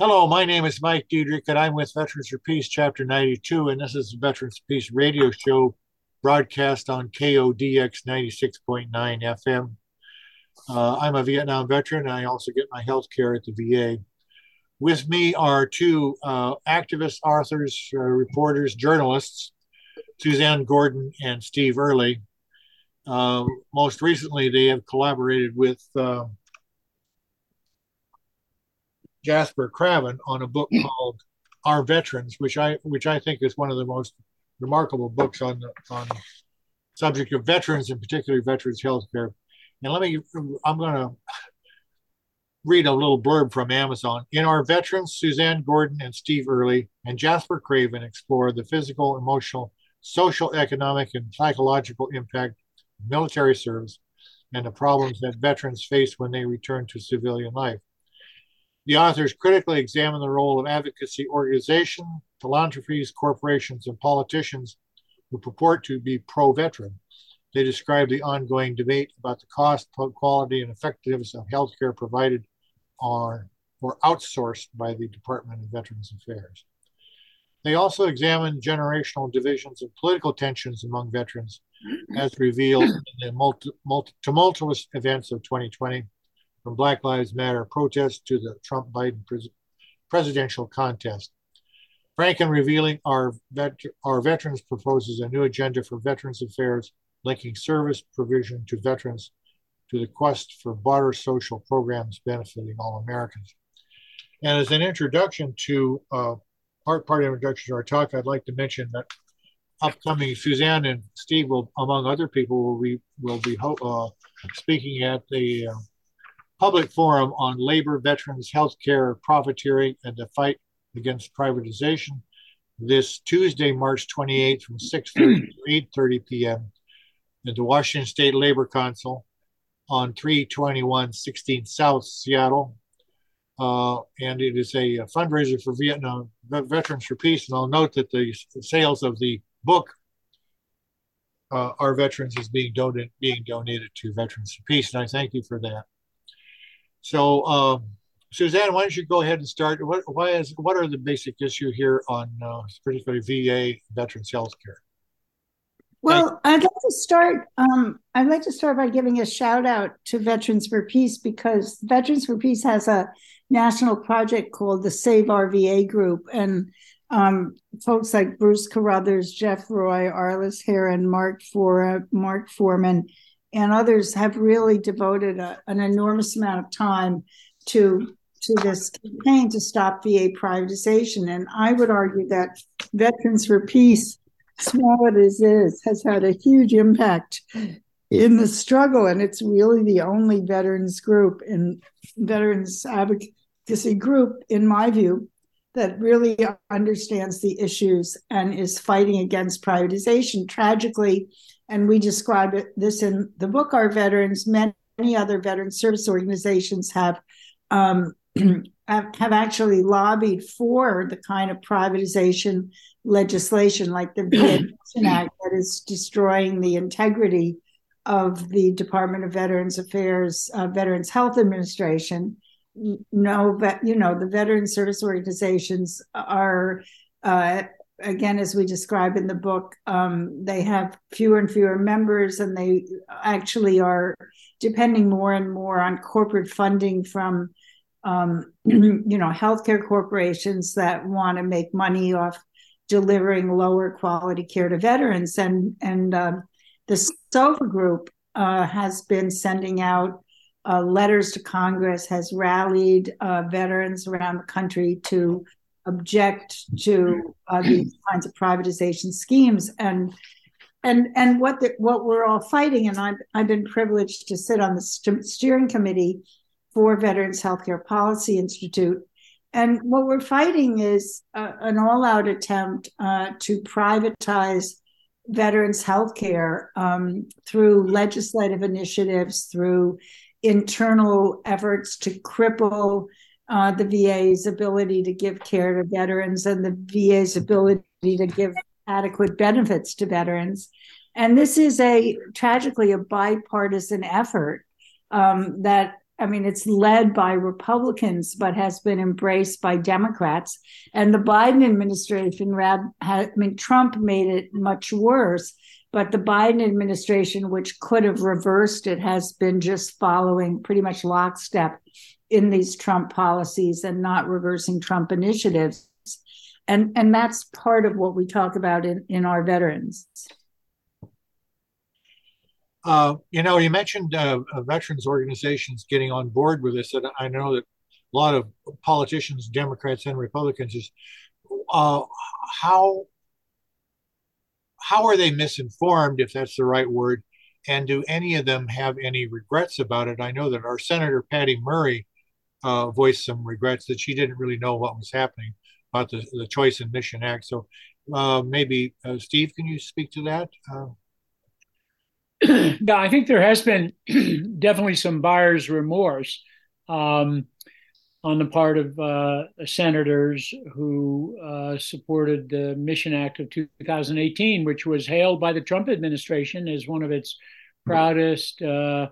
Hello, my name is Mike Diedrich, and I'm with Veterans for Peace, Chapter 92, and this is the Veterans for Peace radio show broadcast on KODX 96.9 FM. Uh, I'm a Vietnam veteran, and I also get my health care at the VA. With me are two uh, activists, authors, uh, reporters, journalists, Suzanne Gordon and Steve Early. Uh, most recently, they have collaborated with uh, Jasper Craven on a book hmm. called Our Veterans, which I which I think is one of the most remarkable books on the on the subject of veterans, and particularly veterans health care. And let me, I'm going to read a little blurb from Amazon. In our veterans, Suzanne Gordon and Steve Early and Jasper Craven explore the physical, emotional, social, economic, and psychological impact of military service and the problems that veterans face when they return to civilian life. The authors critically examine the role of advocacy organizations, philanthropies, corporations, and politicians who purport to be pro veteran. They describe the ongoing debate about the cost, quality, and effectiveness of healthcare provided or, or outsourced by the Department of Veterans Affairs. They also examine generational divisions and political tensions among veterans, as revealed in the multi, multi, tumultuous events of 2020 from Black Lives Matter protests to the Trump Biden pres- presidential contest. Frank and revealing our, vet- our veterans proposes a new agenda for Veterans Affairs, linking service provision to veterans to the quest for broader social programs benefiting all Americans. And as an introduction to uh, part part introduction to our talk, I'd like to mention that upcoming Suzanne and Steve will, among other people, will be will be uh, speaking at the uh, public forum on labor, veterans, healthcare, profiteering, and the fight against privatization this Tuesday, March 28th from 6.30 to 8.30 p.m. at the Washington State Labor Council on 321 16 South Seattle. Uh, and it is a, a, fundraiser for Vietnam Veterans for Peace. And I'll note that the sales of the book, uh, Our Veterans, is being, donated being donated to Veterans for Peace. And I thank you for that. So, um, Suzanne, why don't you go ahead and start? What, why is, what are the basic issue here on uh, particularly VA veterans health care? Well, I'd like to start. Um, I'd like to start by giving a shout out to Veterans for Peace because Veterans for Peace has a national project called the Save Our VA Group, and um, folks like Bruce Carruthers, Jeff Roy, Arliss Heron, Mark For Mark Foreman, and others have really devoted a, an enormous amount of time to to this campaign to stop VA privatization. And I would argue that Veterans for Peace, small as it is, has had a huge impact in the struggle. And it's really the only veterans group and veterans advocacy group, in my view, that really understands the issues and is fighting against privatization. Tragically, and we describe it, this in the book, Our Veterans, many other veteran service organizations have, um, have, actually lobbied for the kind of privatization legislation like the VA Act that is destroying the integrity of the Department of Veterans Affairs, uh, Veterans Health Administration. No, but you know the veteran service organizations are uh, again, as we describe in the book, um, they have fewer and fewer members, and they actually are depending more and more on corporate funding from, um, you know, healthcare corporations that want to make money off delivering lower quality care to veterans. And and um, the SOVA group uh, has been sending out. Uh, letters to Congress has rallied uh, veterans around the country to object to uh, these kinds of privatization schemes. And and and what the, what we're all fighting and I've, I've been privileged to sit on the st- steering committee for veterans healthcare policy institute. And what we're fighting is uh, an all-out attempt uh, to privatize veterans healthcare um, through legislative initiatives through internal efforts to cripple uh, the VA's ability to give care to veterans and the VA's ability to give adequate benefits to veterans. And this is a tragically a bipartisan effort um, that I mean, it's led by Republicans, but has been embraced by Democrats. And the Biden administration, I mean, Trump made it much worse, but the Biden administration, which could have reversed it, has been just following pretty much lockstep in these Trump policies and not reversing Trump initiatives. And, and that's part of what we talk about in, in our veterans. Uh, you know, you mentioned uh, uh, veterans organizations getting on board with this, and I know that a lot of politicians, Democrats and Republicans, is uh, how how are they misinformed, if that's the right word, and do any of them have any regrets about it? I know that our Senator Patty Murray uh, voiced some regrets that she didn't really know what was happening about the, the Choice and Mission Act. So uh, maybe uh, Steve, can you speak to that? yeah, I think there has been definitely some buyer's remorse um, on the part of uh, senators who uh, supported the Mission Act of 2018, which was hailed by the Trump administration as one of its proudest uh,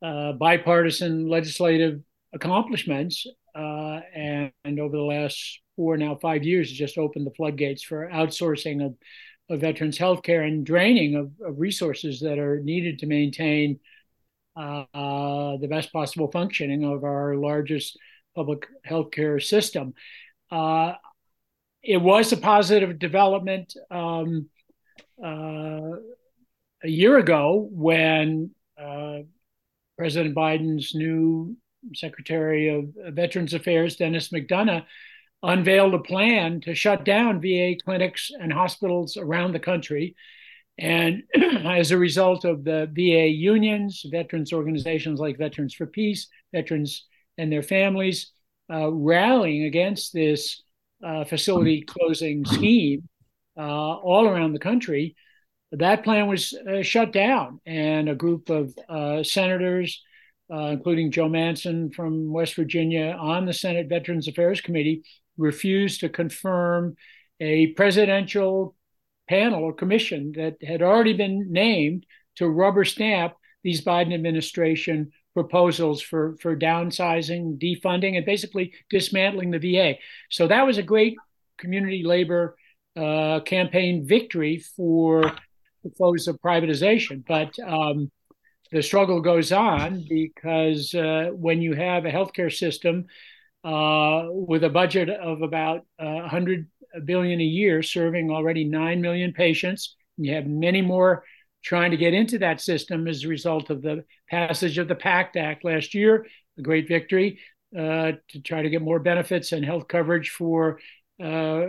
uh bipartisan legislative accomplishments. Uh, and, and, over the last four, now five years, has just opened the floodgates for outsourcing of of veterans healthcare and draining of, of resources that are needed to maintain uh, uh, the best possible functioning of our largest public healthcare system. Uh, it was a positive development um, uh, a year ago when uh, President Biden's new Secretary of Veterans Affairs, Denis McDonough, unveiled a plan to shut down VA clinics and hospitals around the country. And as a result of the VA unions, veterans organizations like Veterans for Peace, veterans and their families uh, rallying against this uh, facility closing scheme uh, all around the country, that plan was uh, shut down. And a group of uh, senators, uh, including Joe Manchin from West Virginia, on the Senate Veterans Affairs Committee, refused to confirm a presidential panel or commission that had already been named to rubber stamp these Biden administration proposals for, for downsizing, defunding, and basically dismantling the VA. So that was a great community labor uh, campaign victory for the foes of privatization. But um, the struggle goes on because uh, when you have a healthcare system uh, with a budget of about uh, 100 billion a year, serving already 9 million patients. You have many more trying to get into that system as a result of the passage of the PACT Act last year, a great victory uh, to try to get more benefits and health coverage for uh,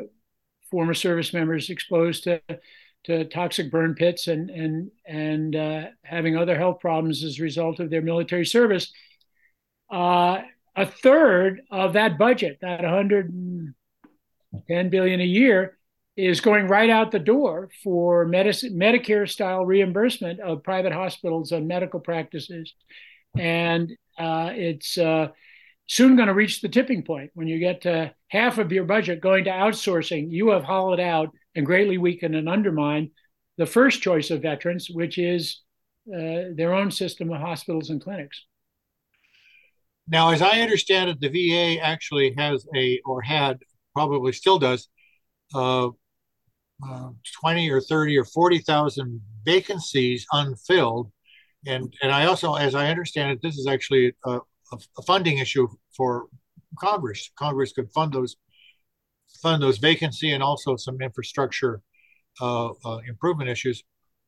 former service members exposed to to toxic burn pits and and and uh, having other health problems as a result of their military service. Uh, a third of that budget, that 110 billion a year, is going right out the door for medicine, Medicare style reimbursement of private hospitals and medical practices. And uh, it's uh, soon going to reach the tipping point. When you get to half of your budget going to outsourcing, you have hollowed out and greatly weakened and undermined the first choice of veterans, which is uh, their own system of hospitals and clinics. Now, as I understand it, the VA actually has a, or had, probably still does, uh, uh, 20 or 30 or 40,000 vacancies unfilled. And, and I also, as I understand it, this is actually a, a funding issue for Congress. Congress could fund those fund those vacancy and also some infrastructure uh, uh, improvement issues.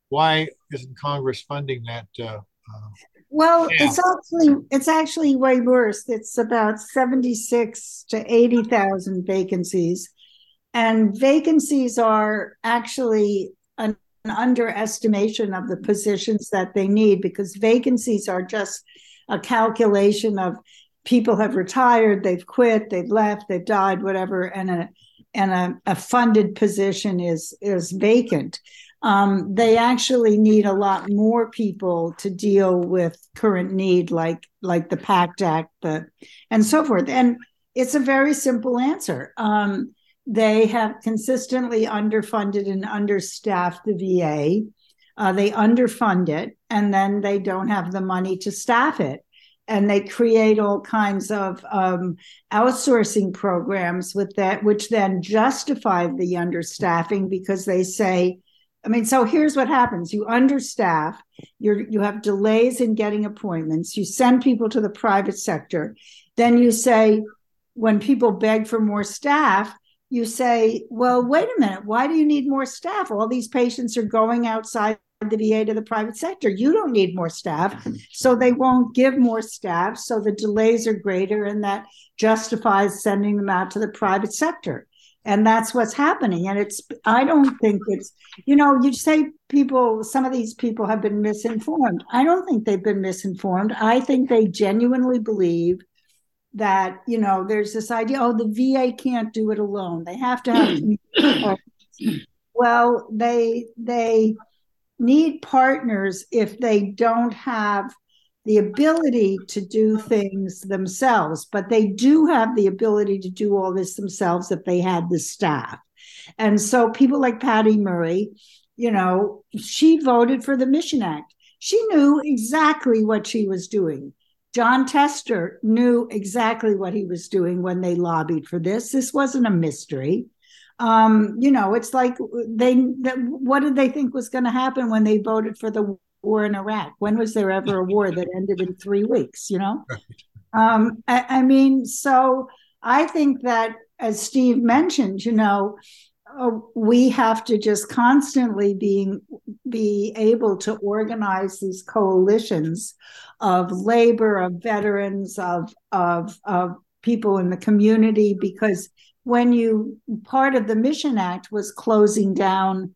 Why isn't Congress funding that uh, uh, well, it's actually it's actually way worse. It's about seventy six to eighty thousand vacancies, and vacancies are actually an, an underestimation of the positions that they need because vacancies are just a calculation of people have retired, they've quit, they've left, they've died, whatever, and a and a, a funded position is is vacant um, they actually need a lot more people to deal with current need, like like the PACT Act, the and so forth. And it's a very simple answer. Um, they have consistently underfunded and understaffed the VA. Uh, they underfund it, and then they don't have the money to staff it. and they create all kinds of um, outsourcing programs with that, which then justify the understaffing because they say, I mean, so here's what happens: you understaff, you you have delays in getting appointments, you send people to the private sector, then you say, when people beg for more staff, you say, well, wait a minute, why do you need more staff? All these patients are going outside the VA to the private sector. You don't need more staff. So they won't give more staff. So the delays are greater, and that justifies sending them out to the private sector. And that's what's happening. And it's, I don't think it's, you know, you say people, some of these people have been misinformed. I don't think they've been misinformed. I think they genuinely believe that, you know, there's this idea, oh, the VA can't do it alone. They have to have, well, they, they, need partners if they don't have the ability to do things themselves, but they do have the ability to do all this themselves if they had the staff. And so people like Patty Murray, you know, she voted for the Mission Act. She knew exactly what she was doing. Jon Tester knew exactly what he was doing when they lobbied for this. This wasn't a mystery um, you know, it's like they, what did they think was going to happen when they voted for the war in Iraq? When was there ever a war that ended in three weeks, you know? Um, I, I mean, so I think that, as Steve mentioned, you know, Uh, we have to just constantly being be able to organize these coalitions of labor, of veterans, of of of people in the community because when you part of the mission act was closing down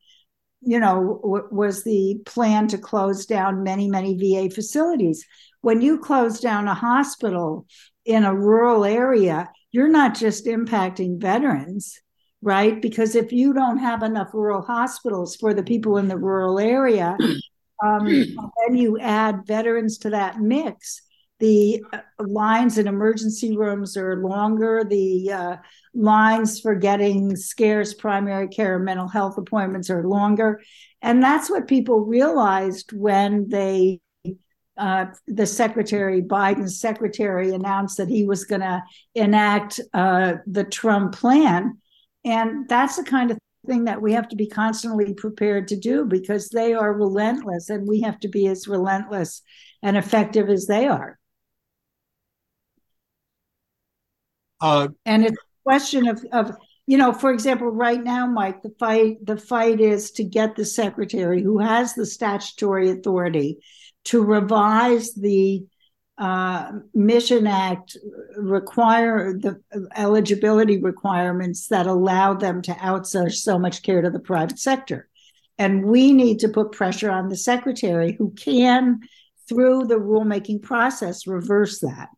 you know was the plan to close down many many va facilities. When you close down a hospital in a rural area you're not just impacting veterans right because if you don't have enough rural hospitals for the people in the rural area um, then you add veterans to that mix the uh, lines in emergency rooms are longer. The uh, lines for getting scarce primary care and mental health appointments are longer. And that's what people realized when they, uh, the secretary, Biden's secretary, announced that he was going to enact uh, the Trump plan. And that's the kind of thing that we have to be constantly prepared to do because they are relentless and we have to be as relentless and effective as they are. Uh, and it's a question of, of, you know, for example, right now, Mike, the fight the fight is to get the secretary who has the statutory authority to revise the uh, Mission Act require the eligibility requirements that allow them to outsource so much care to the private sector. And we need to put pressure on the secretary who can, through the rulemaking process, reverse that.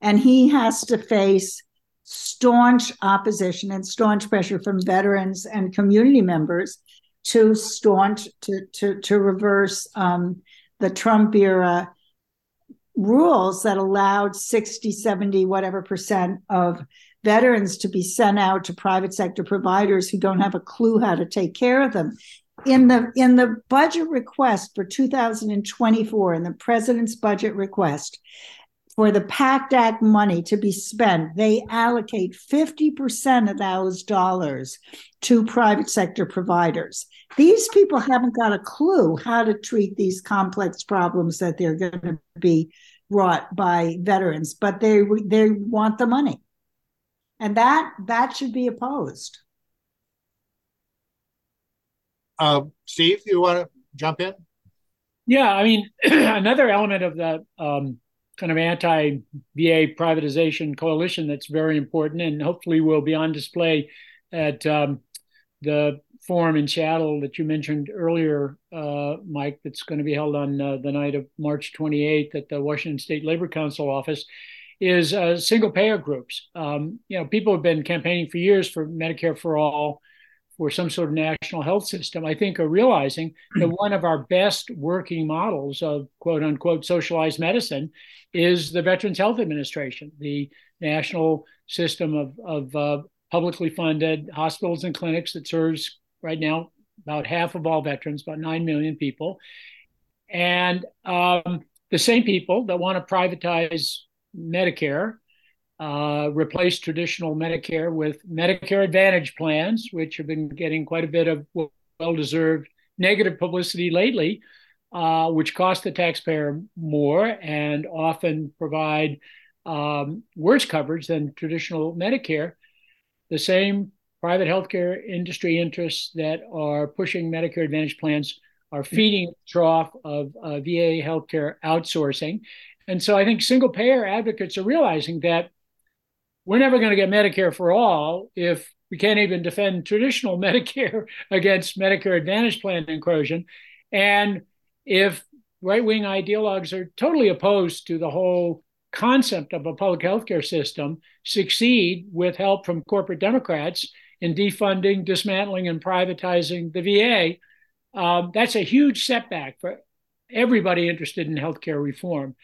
And he has to face staunch opposition and staunch pressure from veterans and community members to staunch to to to reverse um, the Trump era rules that allowed 60 70 whatever percent of veterans to be sent out to private sector providers who don't have a clue how to take care of them in the in the budget request for 2024 in the president's budget request for the PACT Act money to be spent, they allocate 50% of those dollars to private sector providers. These people haven't got a clue how to treat these complex problems that they're going to be brought by veterans, but they they want the money. And that that should be opposed. Uh, Steve, you want to jump in? Yeah, I mean, another element of that um, kind of anti VA privatization coalition that's very important and hopefully will be on display at um, the forum in Seattle that you mentioned earlier, uh, Mike, that's going to be held on uh, the night of March 28th at the Washington State Labor Council office. Is uh, single payer groups. Um, you know, people have been campaigning for years for Medicare for all, for some sort of national health system, I think are realizing that one of our best working models of quote unquote socialized medicine is the Veterans Health Administration, the national system of, of uh, publicly funded hospitals and clinics that serves right now about half of all veterans, about 9 million people. And um, the same people that want to privatize Medicare, uh, replace traditional Medicare with Medicare Advantage plans, which have been getting quite a bit of well deserved negative publicity lately, uh, which cost the taxpayer more and often provide um, worse coverage than traditional Medicare. The same private healthcare industry interests that are pushing Medicare Advantage plans are feeding the trough of uh, VA healthcare outsourcing. And so I think single payer advocates are realizing that we're never going to get Medicare for all if we can't even defend traditional Medicare against Medicare Advantage plan incursion. And if right wing ideologues are totally opposed to the whole concept of a public healthcare system, succeed with help from corporate Democrats in defunding, dismantling, and privatizing the VA, um, that's a huge setback for everybody interested in healthcare reform.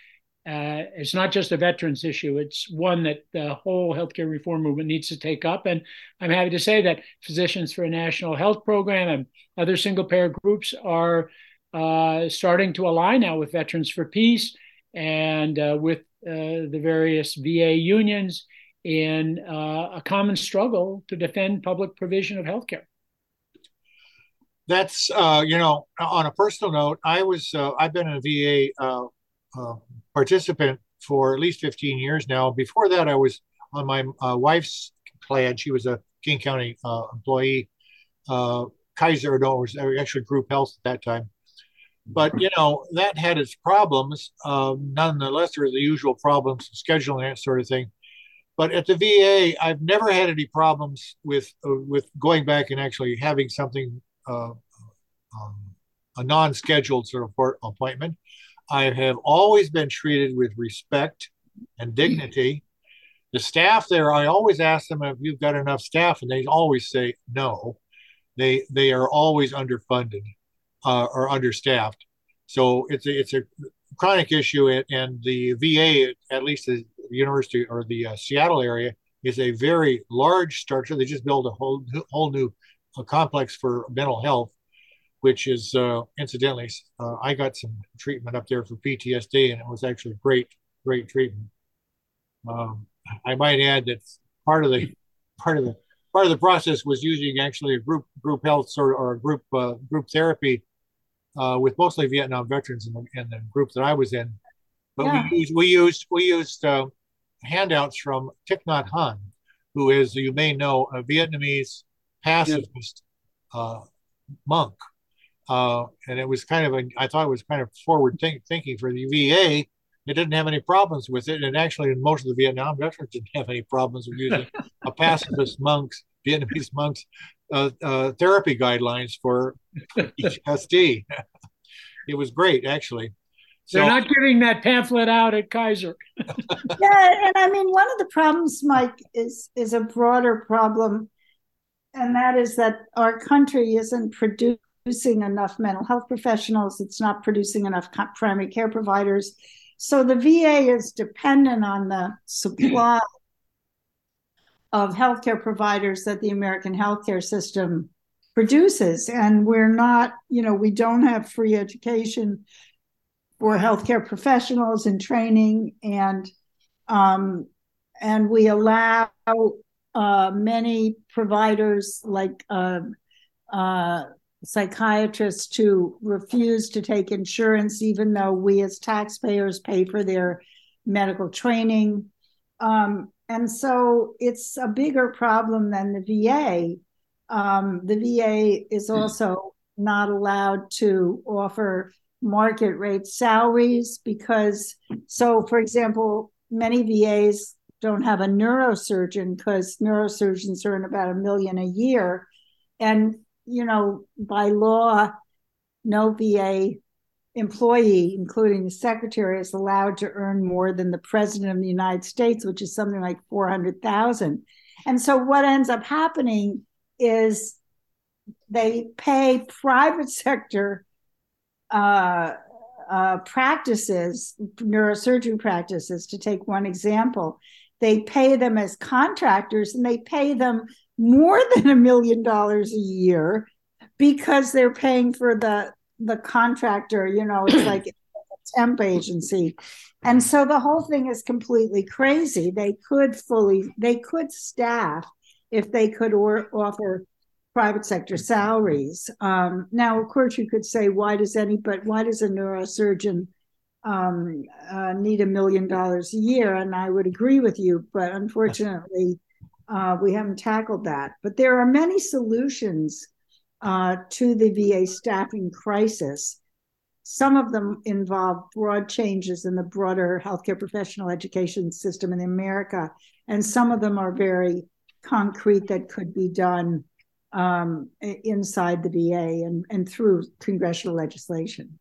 Uh, it's not just a veterans issue. It's one that the whole healthcare reform movement needs to take up. And I'm happy to say that Physicians for a National Health Program and other single payer groups are uh, starting to align now with Veterans for Peace and uh, with uh, the various VA unions in uh, a common struggle to defend public provision of healthcare. That's uh, you know, on a personal note, I was uh, I've been a VA uh, uh, participant for at least 15 years now. Before that, I was on my wife's plan. She was a King County employee. Kaiser, no, was actually Group Health at that time. But you know that had its problems. Um, nonetheless, there were the usual problems, scheduling that sort of thing. But at the VA, I've never had any problems with uh, with going back and actually having something uh, um, a non-scheduled sort of appointment. I have always been treated with respect and dignity. The staff there, I always ask them if you've got enough staff, and they always say no. They they are always underfunded uh, or understaffed. So it's a, it's a chronic issue, and the VA, at least university or the uh, Seattle area, is a very large structure. They just built a whole whole new complex for mental health, which is uh, incidentally, uh, I got some treatment up there for PTSD, and it was actually great, great treatment. Um, I might add that part of the part of the part of the process was using actually a group group health or a group uh, group therapy uh, with mostly Vietnam veterans in the, in the, group that I was in. But yeah. we used we used we used uh, handouts from Thich Nhat Hanh, who is you may know a Vietnamese pacifist uh, monk, uh, and it was kind of a I thought it was kind of forward think, thinking for the VA. It didn't have any problems with it, and actually, most of the Vietnam veterans didn't have any problems with using a pacifist monks, Vietnamese monks, uh, uh, therapy guidelines for PTSD. it was great, actually. So, They're not giving that pamphlet out at Kaiser. yeah, and I mean, one of the problems, Mike, is is a broader problem, and that is that our country isn't producing enough mental health professionals. It's not producing enough primary care providers. So the VA is dependent on the supply of healthcare providers that the American healthcare system produces. And we're not, you know, we don't have free education for healthcare professionals in training, and um, and we allow uh, many providers like uh, uh, psychiatrists to refuse to take insurance, even though we as taxpayers pay for their medical training. Um, and so it's a bigger problem than the VA. Um, the VA is hmm. also not allowed to offer market rate salaries because, so for example, many VAs don't have a neurosurgeon because neurosurgeons earn about a million a year. And, you know, by law, no VA employee, including the secretary, is allowed to earn more than the president of the United States, which is something like 400,000. And so what ends up happening is they pay private sector uh, uh, practices, neurosurgery practices, to take one example. They pay them as contractors and they pay them more than a million dollars a year because they're paying for the the contractor, you know, it's like a temp agency. And so the whole thing is completely crazy. They could fully, they could staff if they could or, offer private sector salaries. Um, now, of course, you could say, why does any, but why does a neurosurgeon um, uh, need a million dollars a year? And I would agree with you, but unfortunately, uh, we haven't tackled that. But there are many solutions uh, to the VA staffing crisis. Some of them involve broad changes in the broader healthcare professional education system in America, and some of them are very concrete that could be done um, inside the VA and, and through congressional legislation.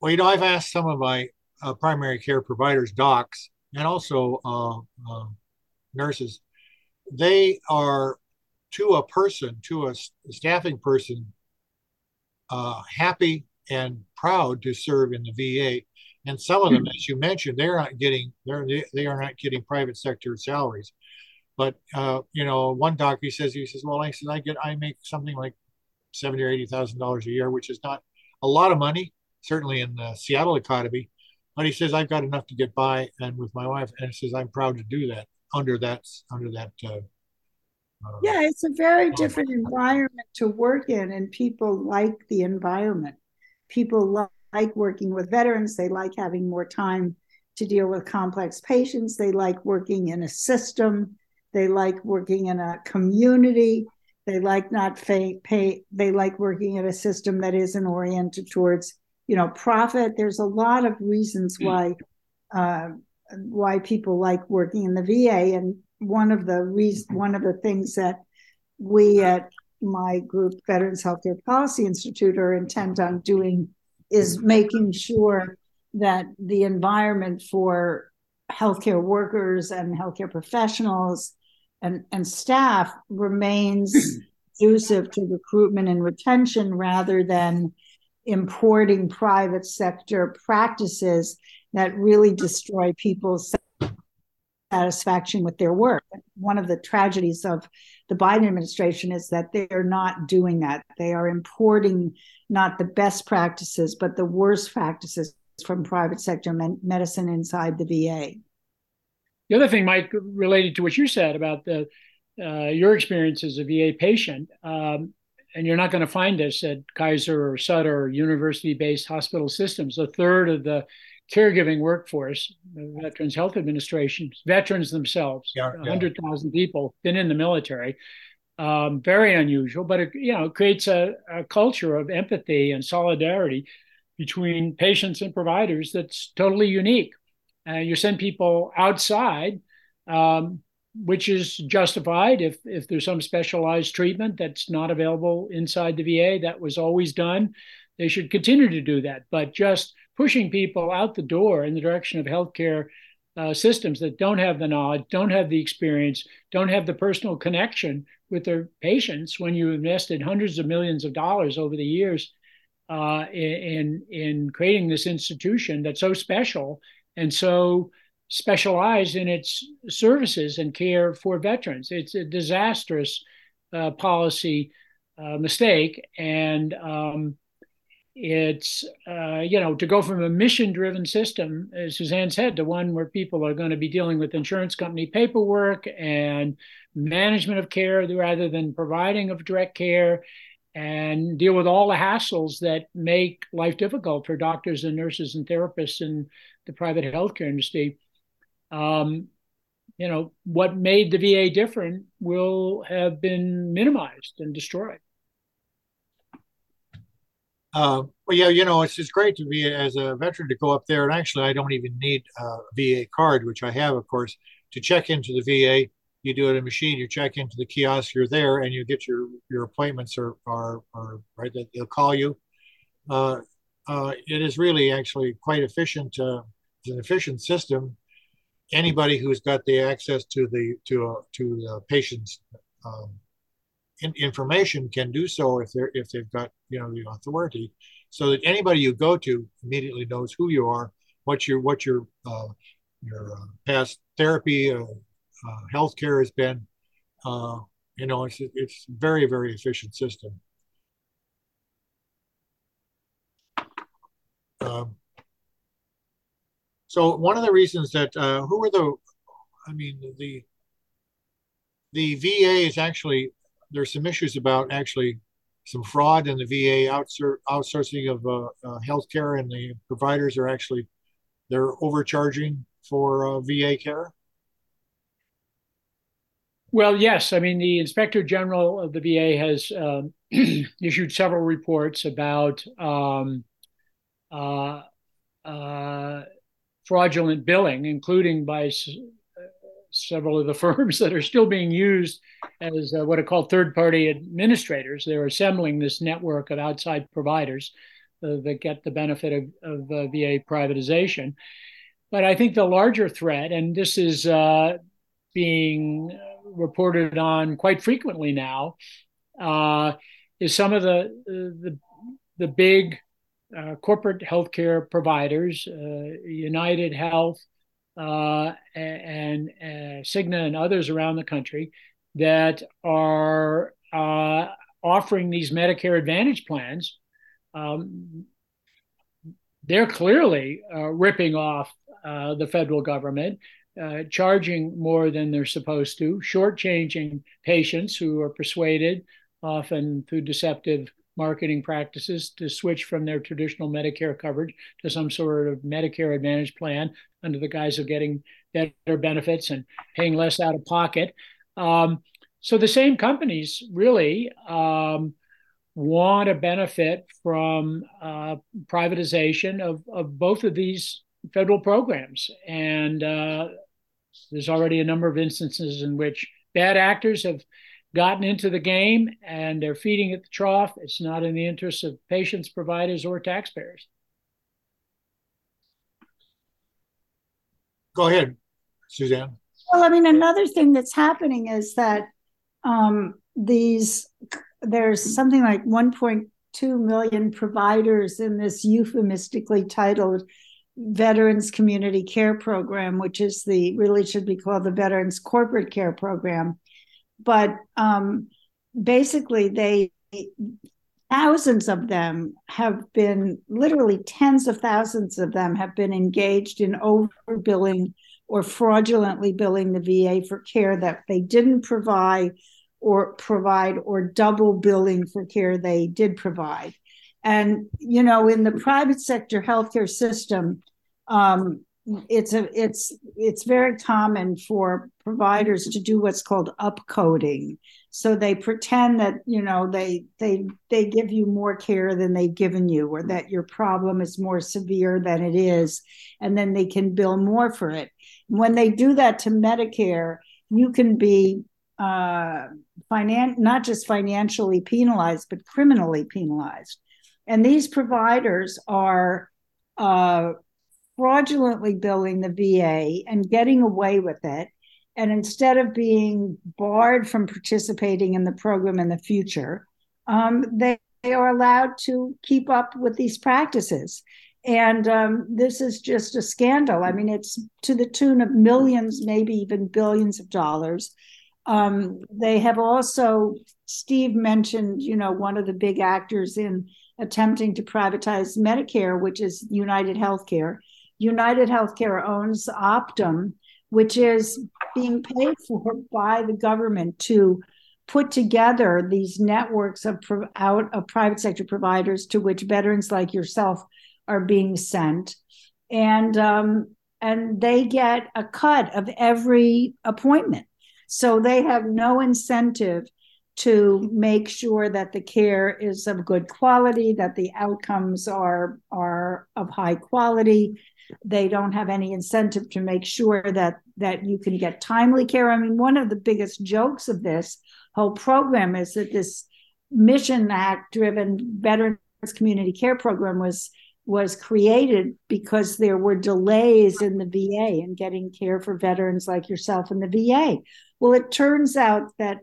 Well, you know, I've asked some of my uh, primary care providers, docs, and also uh, uh, nurses. They are to a person, to a, staffing person, uh, happy and proud to serve in the VA. And some of them, as you mentioned, they're not getting they're they are not getting private sector salaries. But uh, you know, one doctor says he says, well, I says I get I make something like seventy or eighty thousand dollars a year, which is not a lot of money, certainly in the Seattle economy. But he says I've got enough to get by, and with my wife, and he says I'm proud to do that under that under that. Uh, uh, yeah, it's a very different environment to work in, and people like the environment. People like working with veterans. They like having more time to deal with complex patients. They like working in a system they like working in a community. They like not pay, pay. They like working in a system that isn't oriented towards, you know, profit. There's a lot of reasons mm. why uh, why people like working in the VA, and one of the reasons, one of the things that we at my group, Veterans Healthcare Policy Institute, are intent on doing is making sure that the environment for healthcare workers and healthcare professionals and, and staff remains conducive to recruitment and retention rather than importing private sector practices that really destroy people's satisfaction with their work. One of the tragedies of the Biden administration is that they're not doing that. They are importing not the best practices, but the worst practices from private sector medicine inside the VA. The other thing, Mike, related to what you said about the uh, your experience as a VA patient, um, and you're not going to find this at Kaiser or Sutter or university-based hospital systems. A third of the caregiving workforce, the Veterans Health Administration, veterans themselves, yeah, 100,000 people, been in the military. Um, very unusual, but it you know creates a, a culture of empathy and solidarity between patients and providers that's totally unique uh, you send people outside, um, which is justified if if there's some specialized treatment that's not available inside the VA. That was always done. They should continue to do that, but just pushing people out the door in the direction of healthcare uh, systems that don't have the knowledge, don't have the experience, don't have the personal connection with their patients when you invested hundreds of millions of dollars over the years uh, in in creating this institution that's so special and so specialized in its services and care for veterans. It's a disastrous uh, policy uh, mistake, and um, it's uh, you know to go from a mission-driven system, as Suzanne said, to one where people are going to be dealing with insurance company paperwork and management of care rather than providing of direct care and deal with all the hassles that make life difficult for doctors and nurses and therapists and the private healthcare industry. Um, you know, what made the VA different will have been minimized and destroyed. Uh, well, yeah, you know, it's just great to be as a veteran to go up there. And actually, I don't even need a VA card, which I have, of course, to check into the VA. You do it in a machine. You check into the kiosk. You're there, and you get your your appointments are are, are right. They'll call you. Uh, uh, it is really actually quite efficient. Uh, it's an efficient system. Anybody who's got the access to the to uh, to the patient's um, in, information can do so if they're if they've got you know the authority, so that anybody you go to immediately knows who you are, what your what your uh, your uh, past therapy, uh, uh, healthcare has been. You know, it's it's very very efficient system. Um, So one of the reasons that uh, who are the, I mean the the VA is actually there's some issues about actually some fraud in the VA outsourcing of uh, uh, healthcare, and the providers are actually they're overcharging for uh, VA care. Well, yes. I mean, the Inspector General of the VA has um, issued several reports about um, uh, uh, fraudulent billing, including by s- several of the firms that are still being used as uh, what are called third party administrators. They're assembling this network of outside providers uh, that get the benefit of, of uh, VA privatization. But I think the larger threat, and this is uh, being reported on quite frequently now, uh, is some of the the, the big uh, corporate healthcare providers, United Health, uh, and uh, Cigna and others around the country that are uh, offering these Medicare Advantage plans. Um, they're clearly uh, ripping off uh, the federal government, uh, charging more than they're supposed to, shortchanging patients who are persuaded, often through deceptive marketing practices to switch from their traditional Medicare coverage to some sort of Medicare Advantage plan under the guise of getting better benefits and paying less out of pocket. Um, so the same companies really um, want to benefit from uh, privatization of, of both of these federal programs. And uh, there's already a number of instances in which bad actors have gotten into the game and they're feeding at the trough. It's not in the interest of patients, providers, or taxpayers. Go ahead, Suzanne. Well, I mean, another thing that's happening is that um, these there's something like 1.2 million providers in this euphemistically titled Veterans Community Care Program, which is the really should be called the Veterans Corporate Care Program but um, basically they thousands of them have been literally tens of thousands of them have been engaged in overbilling or fraudulently billing the VA for care that they didn't provide or provide or double billing for care they did provide. And you know, in the private sector healthcare system, um, it's a it's it's very common for providers to do what's called upcoding. So they pretend that you know they they they give you more care than they've given you or that your problem is more severe than it is and then they can bill more for it. When they do that to medicare you can be uh finan- not just financially penalized but criminally penalized. And these providers are uh fraudulently billing the VA and getting away with it. And instead of being barred from participating in the program in the future, um, they, they, are allowed to keep up with these practices. And um, this is just a scandal. I mean, it's to the tune of millions, maybe even billions of dollars. Um, they have also, Steve mentioned, you know, one of the big actors in attempting to privatize Medicare, which is United Healthcare. United Healthcare owns Optum, which is being paid for by the government to put together these networks of out of private sector providers to which veterans like yourself are being sent, and um, and they get a cut of every appointment. So they have no incentive to make sure that the care is of good quality, that the outcomes are are of high quality, they don't have any incentive to make sure that that you can get timely care. I mean, one of the biggest jokes of this whole program is that this Mission Act driven Veterans Community Care Program was was created because there were delays in the VA in getting care for veterans like yourself in the VA. Well, it turns out that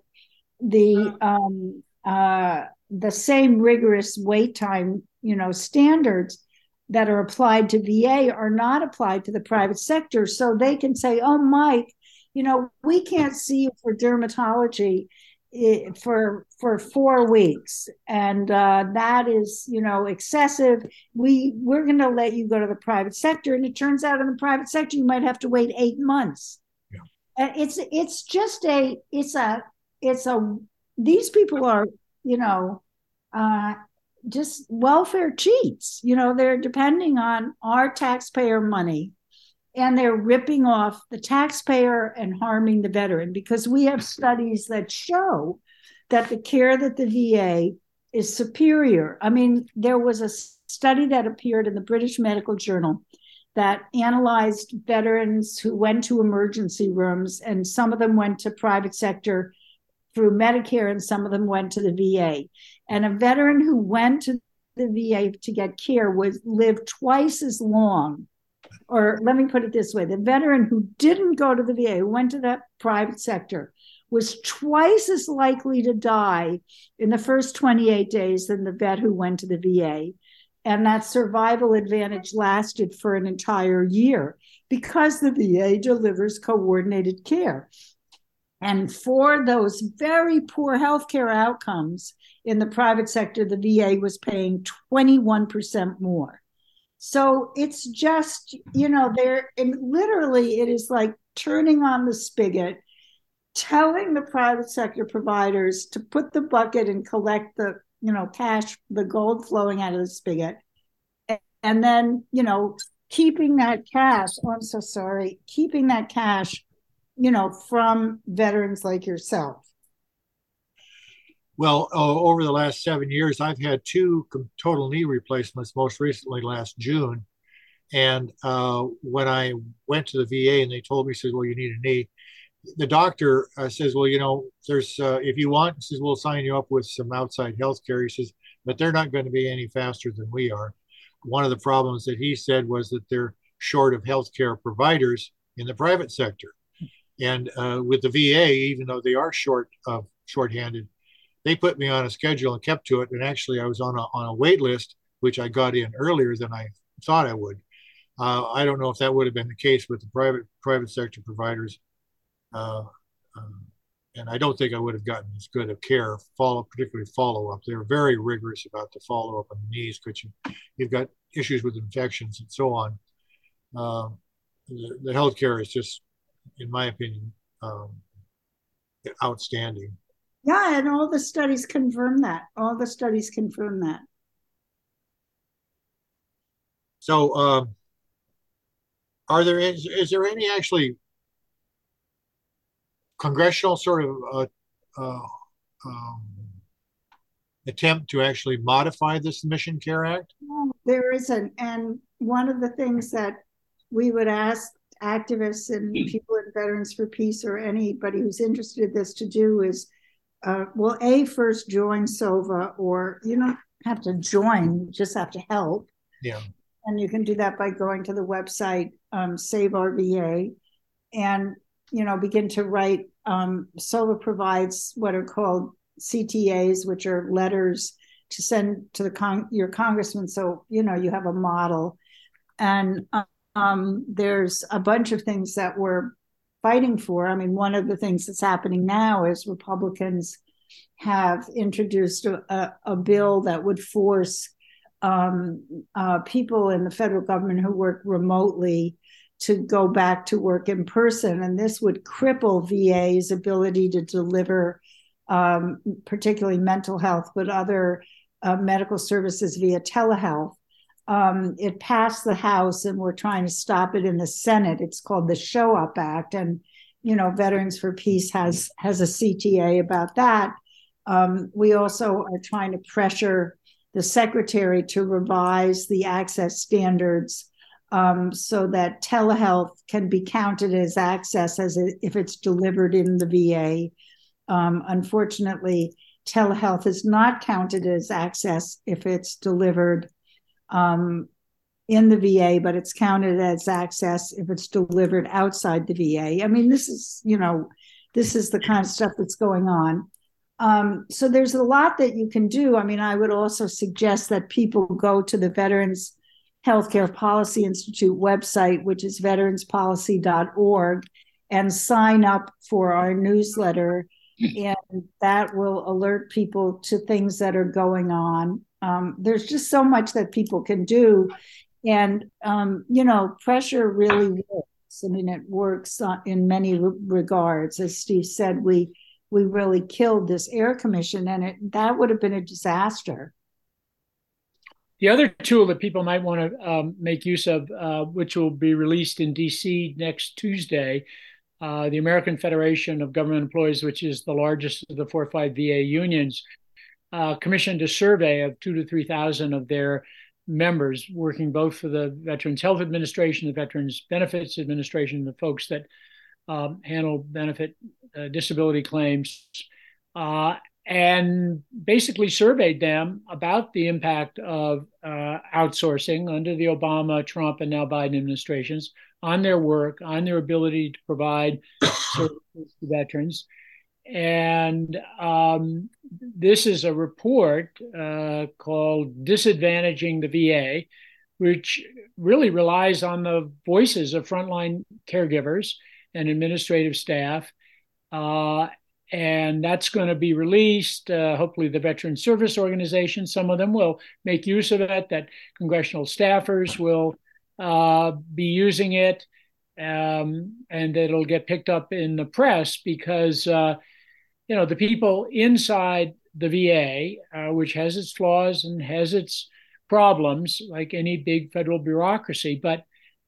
the um, uh, the same rigorous wait time, you know, standards that are applied to VA are not applied to the private sector. So they can say, oh, Mike, you know, we can't see you for dermatology for for four weeks and uh, that is you know excessive we we're going to let you go to the private sector and it turns out in the private sector you might have to wait eight months yeah. and it's it's just a it's a it's a these people are you know uh, just welfare cheats you know they're depending on our taxpayer money and they're ripping off the taxpayer and harming the veteran because we have studies that show that the care that the VA is superior. I mean, there was a study that appeared in the British Medical Journal that analyzed veterans who went to emergency rooms, and some of them went to private sector through Medicare, and some of them went to the VA. And a veteran who went to the VA to get care was lived twice as long or let me put it this way the veteran who didn't go to the VA, who went to the private sector, was twice as likely to die in the first 28 days than the vet who went to the VA. And that survival advantage lasted for an entire year because the VA delivers coordinated care. And for those very poor healthcare outcomes in the private sector, the VA was paying 21% more. So it's just, you know, there and literally it is like turning on the spigot, telling the private sector providers to put the bucket and collect the, you know, cash, the gold flowing out of the spigot. And then, you know, keeping that cash, oh, I'm so sorry, keeping that cash, you know, from veterans like yourself. Well, over the last seven years, I've had two total knee replacements, most recently last June. And uh, when I went to the VA and they told me, says, well, you need a knee, the doctor uh, says, well, you know, there's, uh, if you want, says, we'll sign you up with some outside health care. He says, but they're not going to be any faster than we are. One of the problems that he said was that they're short of healthcare providers in the private sector. And uh, with the VA, even though they are short of shorthanded, they put me on a schedule and kept to it. And actually, I was on a on a wait list, which I got in earlier than I thought I would. Uh, I don't know if that would have been the case with the private private sector providers, uh, um, and I don't think I would have gotten as good of care follow, particularly follow up. They're very rigorous about the follow up on the knees because you, you've got issues with infections and so on. Uh, the, the healthcare is just, in my opinion, um, outstanding. Yeah, and all the studies confirm that. All the studies confirm that. So, um, are there is, is there any actually congressional sort of uh, uh, um, attempt to actually modify this Mission Care Act? No, there isn't, and one of the things that we would ask activists and people in Veterans for Peace or anybody who's interested in this to do is uh, well, A, first join SOVA, or you don't have to join, you just have to help. Yeah. And you can do that by going to the website um, Save Our VA and, you know, begin to write. Um, SOVA provides what are called CTAs, which are letters to send to the con- your congressman. So, you know, you have a model. And um, there's a bunch of things that were fighting for. I mean, one of the things that's happening now is Republicans have introduced a, a, bill that would force um, uh, people in the federal government who work remotely to go back to work in person. And this would cripple VA's ability to deliver, um, particularly mental health, but other uh, medical services via telehealth. Um, it passed the House, and we're trying to stop it in the Senate. It's called the Show Up Act, and you know, Veterans for Peace has has a CTA about that. Um, we also are trying to pressure the secretary to revise the access standards um, so that telehealth can be counted as access as if it's delivered in the VA. Um, unfortunately, telehealth is not counted as access if it's delivered um, in the VA, but it's counted as access if it's delivered outside the VA. I mean, this is, you know, this is the kind of stuff that's going on. Um, so there's a lot that you can do. I mean, I would also suggest that people go to the Veterans Healthcare Policy Institute website, which is veteranspolicy.org, and sign up for our newsletter. And and that will alert people to things that are going on. Um, there's just so much that people can do. And, um, you know, pressure really works. I mean, it works uh, in many regards. As Steve said, we we really killed this air commission, and it that would have been a disaster. The other tool that people might want to um, make use of, uh, which will be released in DC next Tuesday, uh, the American Federation of Government Employees, which is the largest of the four or five VA unions, uh, commissioned a survey of two to 3,000 of their members, working both for the Veterans Health Administration, the Veterans Benefits Administration, the folks that um, handle benefit uh, disability claims, uh, and basically surveyed them about the impact of uh, outsourcing under the Obama, Trump, and now Biden administrations on their work, on their ability to provide services to veterans. And um, this is a report uh, called Disadvantaging the VA, which really relies on the voices of frontline caregivers and administrative staff. Uh, and that's going to be released. Uh, hopefully, the Veteran Service Organization, some of them will make use of it, that congressional staffers will uh, be using it, um, and it'll get picked up in the press because, uh, you know, the people inside the VA, uh, which has its flaws and has its problems, like any big federal bureaucracy, but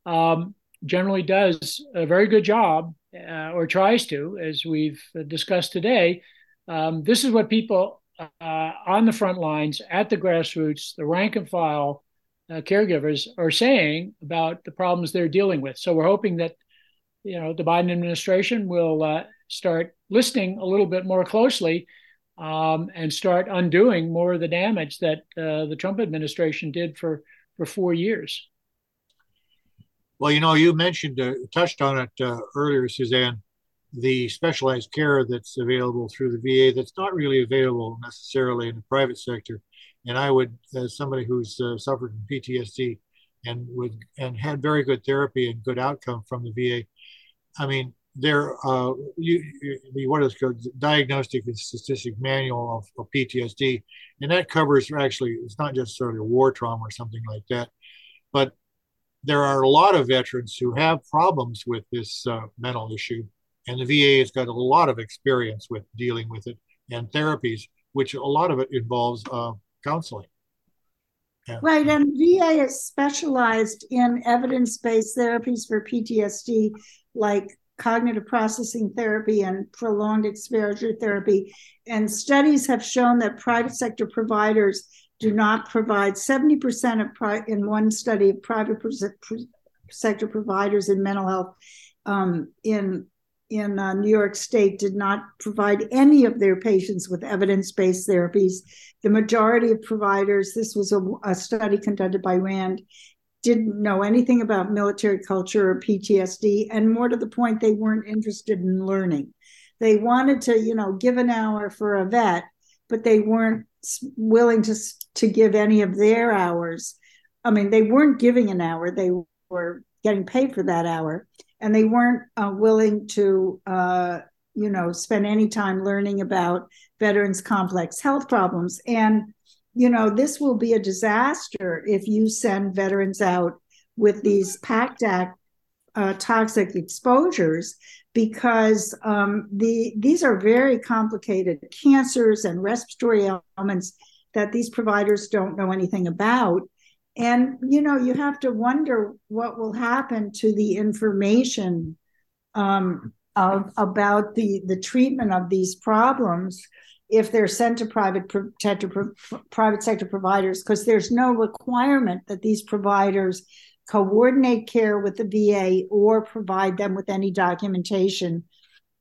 um, generally does a very good job uh, or tries to, as we've discussed today. Um, this is what people uh, on the front lines, at the grassroots, the rank and file uh, caregivers are saying about the problems they're dealing with. So we're hoping that you know the Biden administration will uh, start listening a little bit more closely um, and start undoing more of the damage that uh, the Trump administration did for for four years. Well, you know, you mentioned, uh, touched on it uh, earlier, Suzanne, the specialized care that's available through the VA that's not really available necessarily in the private sector. And I would, as somebody who's uh, suffered from PTSD and would and had very good therapy and good outcome from the VA, I mean, there, uh, you, you, what is called diagnostic and statistic manual of, of PTSD, and that covers actually it's not just sort of war trauma or something like that, but there are a lot of veterans who have problems with this uh, mental issue, and the VA has got a lot of experience with dealing with it and therapies, which a lot of it involves uh, counseling. Yeah. Right, and VA is specialized in evidence-based therapies for PTSD, like cognitive processing therapy and prolonged exposure therapy. And studies have shown that private sector providers do not provide 70% of pri- in one study of private sector providers in mental health um, in in uh, New York State did not provide any of their patients with evidence-based therapies. The majority of providers, this was a, a study conducted by Rand, didn't know anything about military culture or PTSD, and more to the point, they weren't interested in learning. They wanted to, you know, give an hour for a vet, but they weren't willing to to give any of their hours. I mean, they weren't giving an hour; they were getting paid for that hour, and they weren't uh, willing to, uh, you know, spend any time learning about veterans' complex health problems. And you know, this will be a disaster if you send veterans out with these PACT Act uh, toxic exposures because um, the these are very complicated cancers and respiratory ailments that these providers don't know anything about. And you know you have to wonder what will happen to the information um, of about the the treatment of these problems if they're sent to private sector private sector providers because there's no requirement that these providers coordinate care with the VA or provide them with any documentation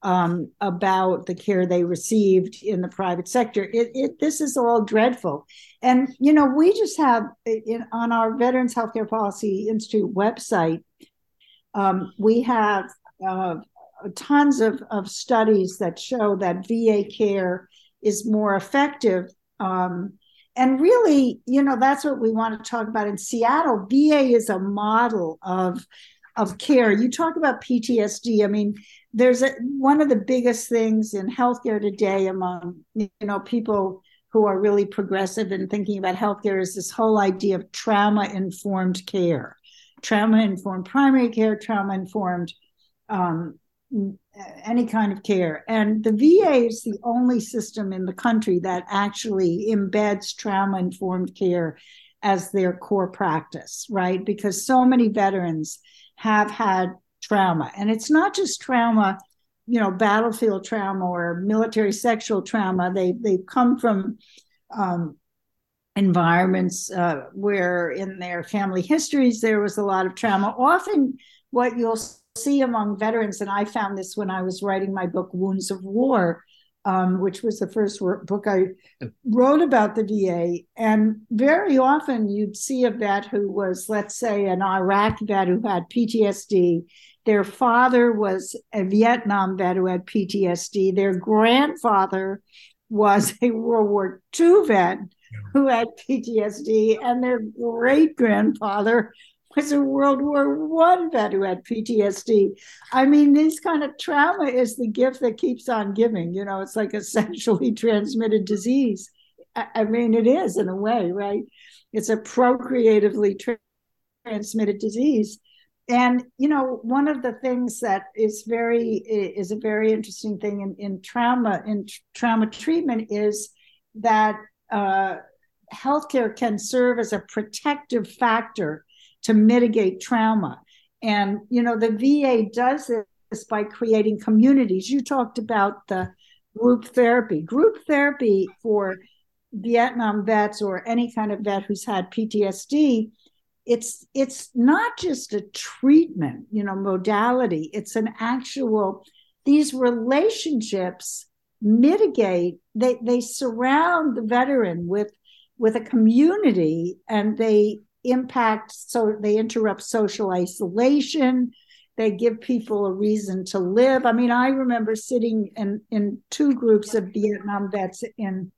um, about the care they received in the private sector. It, it, this is all dreadful. And, you know, we just have in, on our Veterans Healthcare Policy Institute website, um, we have uh, tons of, of studies that show that VA care is more effective um, and really, you know, that's what we want to talk about in Seattle. VA is a model of of care. You talk about PTSD. I mean, there's a, one of the biggest things in healthcare today among you know people who are really progressive and thinking about healthcare is this whole idea of trauma informed care, trauma informed primary care, trauma informed um, any kind of care. And the VA is the only system in the country that actually embeds trauma informed care as their core practice, right? Because so many veterans have had trauma. And it's not just trauma, you know, battlefield trauma or military sexual trauma. They they come from um, environments uh, where in their family histories there was a lot of trauma. Often, what you'll see among veterans, and I found this when I was writing my book Wounds of War, um, which was the first book I wrote about the VA. And very often you'd see a vet who was, let's say, an Iraq vet who had PTSD. Their father was a Vietnam vet who had PTSD. Their grandfather was a World War II vet who had PTSD, and their great grandfather was a World War One vet who had PTSD. I mean, this kind of trauma is the gift that keeps on giving. You know, it's like a sexually transmitted disease. I mean, it is in a way, right? It's a procreatively tra- transmitted disease. And you know, one of the things that is very is a very interesting thing in, in trauma in trauma treatment is that uh, healthcare can serve as a protective factor to mitigate trauma. And, you know, the VA does this by creating communities. You talked about the group therapy. Group therapy for Vietnam vets or any kind of vet who's had PTSD, it's it's not just a treatment, you know, modality. It's an actual these relationships mitigate they they surround the veteran with with a community and they impact so they interrupt social isolation. They give people a reason to live. I mean i remember sitting in in two groups of vietnam vets in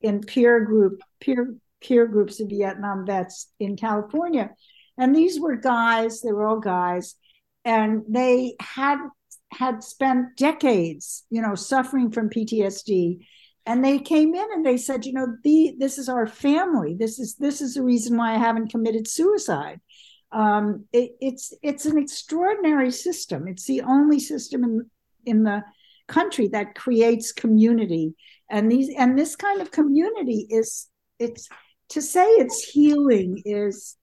in peer group peer peer groups of vietnam vets in california. And these were guys they were all guys and they had had spent decades you know suffering from ptsd and they came in and they said you know the this is our family. This is this is the reason why i haven't committed suicide. Um, it, it's it's an extraordinary system. It's the only system in in the country that creates community. And these and this kind of community is it's to say it's healing is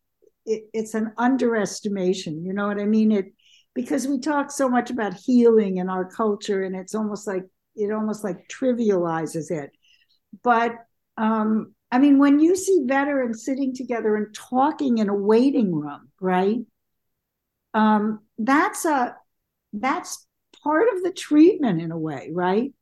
it, it's an underestimation. You know what i mean? It because we talk so much about healing in our culture and it's almost like it almost like trivializes it. But um, I mean, when you see veterans sitting together and talking in a waiting room, right? Um, that's a that's part of the treatment in a way, right?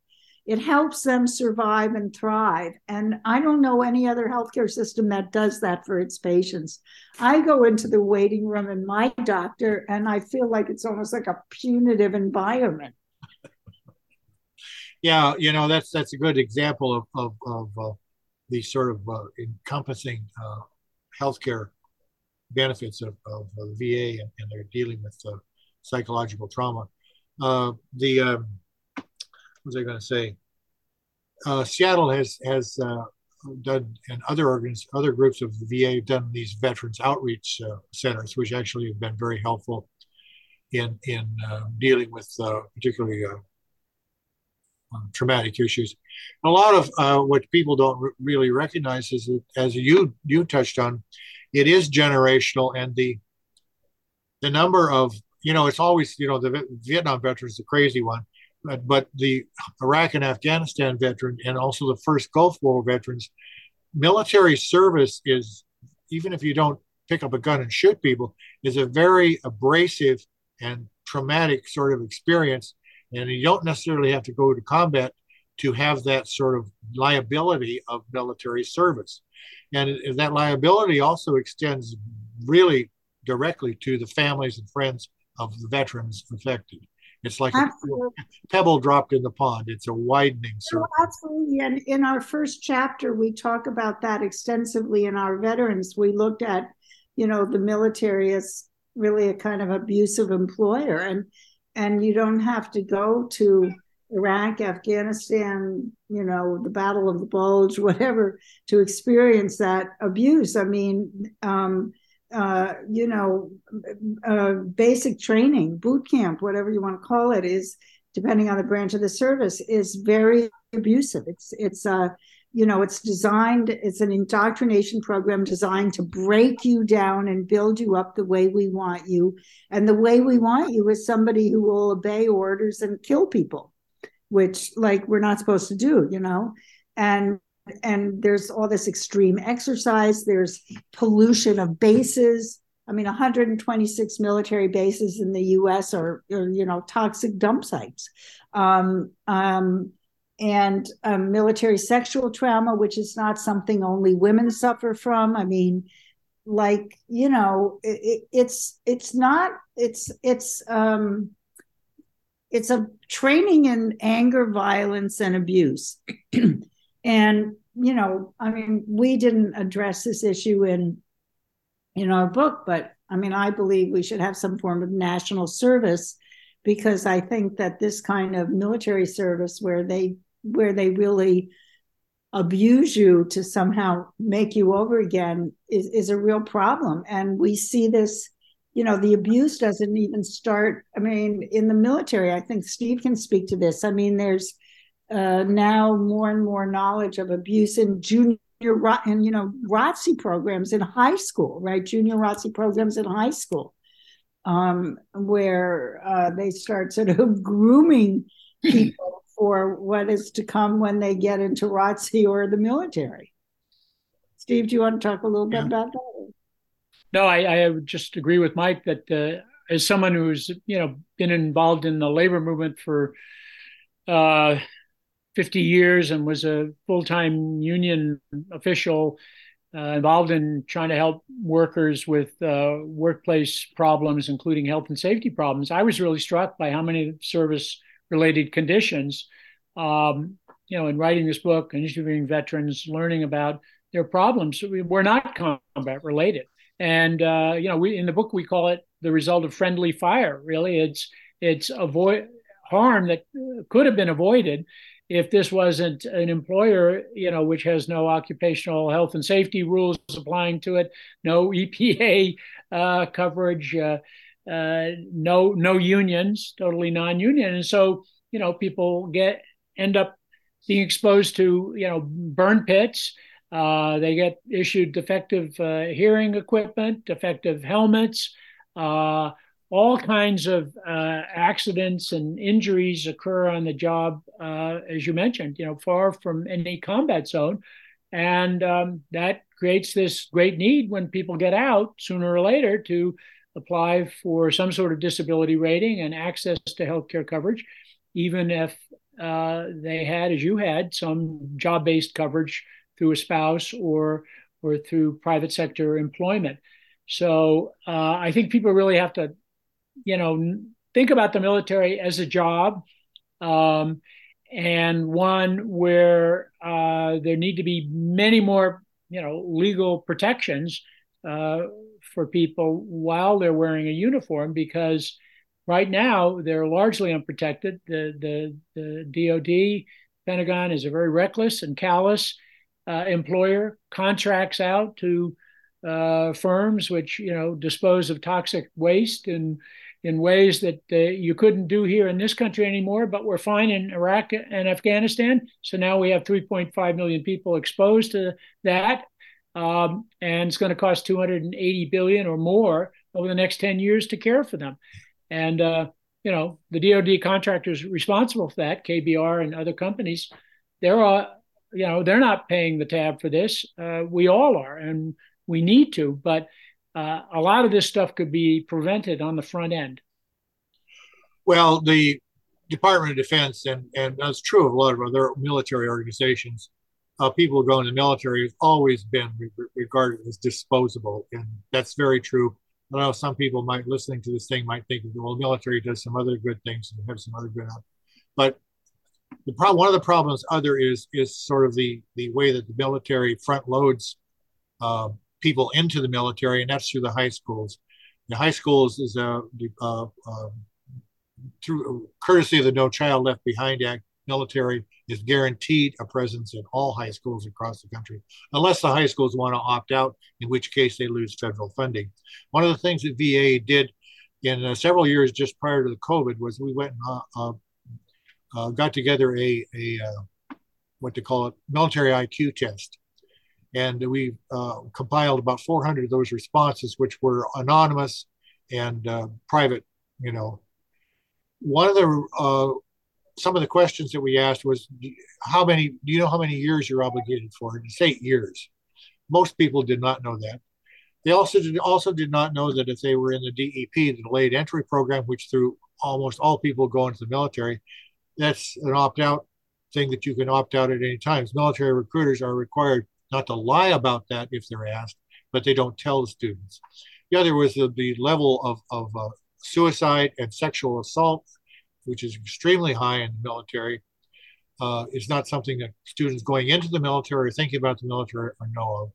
It helps them survive and thrive. And I don't know any other healthcare system that does that for its patients. I go into the waiting room in my doctor, and I feel like it's almost like a punitive environment yeah, you know that's that's a good example of of, of uh, these sort of uh, encompassing uh, healthcare benefits of, of the VA and, and, they're dealing with uh, psychological trauma. Uh, the um, what was I going to say? Uh, Seattle has has uh, done and other organs, other groups of the VA have done these veterans outreach centers, which actually have been very helpful in in dealing with particularly traumatic issues. A lot of uh, what people don't r- really recognize is that, as you you touched on, it is generational, and the the number of you know it's always you know the Vietnam veterans the crazy one, but, but the Iraq and Afghanistan veteran and also the first Gulf War veterans, military service is even if you don't pick up a gun and shoot people is a very abrasive and traumatic sort of experience and you don't necessarily have to go to combat to have that sort of liability of military service. And that liability also extends really directly to the families and friends of the veterans affected. It's like absolutely. a pebble dropped in the pond. It's a widening oh, circle. Oh, absolutely. And in our first chapter, we talk about that extensively in our veterans. We looked at, you know, the military as really a kind of abusive employer, and and you don't have to go to Iraq, Afghanistan, you know, the Battle of the Bulge, whatever, to experience that abuse. I mean, um, uh, you know, uh, basic training, boot camp, whatever you want to call it, is depending on the branch of the service, is very abusive. It's it's uh, you know, it's designed. It's an indoctrination program designed to break you down and build you up the way we want you, and the way we want you is somebody who will obey orders and kill people which like we're not supposed to do, you know? And and there's all this extreme exercise, there's pollution of bases. I mean, 126 military bases in the US are, are you know, toxic dump sites. Um, um, and um, military sexual trauma, which is not something only women suffer from. I mean, like you know, it, it's it's not it's it's um, it's a training in anger, violence, and abuse. and you know, I mean, we didn't address this issue in in our book, but I mean, I believe we should have some form of national service because I think that this kind of military service where they where they really abuse you to somehow make you over again is, is a real problem. And we see this you know the abuse doesn't even start i mean in the military i think steve can speak to this i mean there's uh, now more and more knowledge of abuse in junior and you know ROTC programs in high school right junior ROTC programs in high school um, where uh, they start sort of grooming people for what is to come when they get into ROTC or the military steve do you want to talk a little bit yeah. about that no, I, I would just agree with Mike that uh, as someone who's you know been involved in the labor movement for uh, 50 years and was a full-time union official uh, involved in trying to help workers with uh, workplace problems, including health and safety problems. I was really struck by how many service-related conditions, um, you know, in writing this book interviewing veterans, learning about their problems We're not combat related. And uh, you know, we in the book we call it the result of friendly fire. Really, it's it's avoid harm that could have been avoided if this wasn't an employer, you know, which has no occupational health and safety rules applying to it, no EPA uh, coverage, uh, no no unions, totally non-union, and so you know people get end up being exposed to you know burn pits. Uh, they get issued defective uh, hearing equipment, defective helmets. Uh, all kinds of uh, accidents and injuries occur on the job, uh, as you mentioned, you know, far from any combat zone. And um, that creates this great need when people get out sooner or later to apply for some sort of disability rating and access to healthcare coverage, even if uh, they had, as you had, some job based coverage through a spouse or or through private sector employment. So uh, I think people really have to, you know, think about the military as a job, um, and one where uh, there need to be many more, you know, legal protections uh, for people while they're wearing a uniform because right now they're largely unprotected. The the the DoD Pentagon is a very reckless and callous uh, employer contracts out to uh, firms which you know dispose of toxic waste in in ways that uh, you couldn't do here in this country anymore, but we're fine in Iraq and Afghanistan. So now we have 3.5 million people exposed to that, um, and it's going to cost 280 billion or more over the next 10 years to care for them. And uh, you know the DoD contractors responsible for that, KBR and other companies, they're all you know they're not paying the tab for this. Uh, we all are, and we need to. But uh, a lot of this stuff could be prevented on the front end. Well, the Department of Defense, and and that's true of a lot of other military organizations. Uh, people who go in the military has always been re- regarded as disposable, and that's very true. I know some people might listening to this thing might think, well, the military does some other good things and have some other good, but the problem one of the problems other is is sort of the the way that the military front loads uh, people into the military and that's through the high schools The high schools is a uh, uh, through courtesy of the No Child Left Behind Act. Military is guaranteed a presence in all high schools across the country, unless the high schools want to opt out, in which case they lose federal funding. One of the things that VA did in uh, several years just prior to the COVID was we went and uh, uh, got together a, a what to call it military IQ test and we uh, compiled about 400 of those responses, which were anonymous and uh, private. You know, one of the uh, some of the questions that we asked was, "How many? Do you know how many years you're obligated for?" It's eight years. Most people did not know that. They also did, also did not know that if they were in the DEP, the delayed entry program, which through almost all people go into the military, that's an opt out thing that you can opt out at any time. Military recruiters are required not to lie about that if they're asked, but they don't tell the students. The other was the, the level of, of uh, suicide and sexual assault, which is extremely high in the military. Uh, is not something that students going into the military or thinking about the military or know of.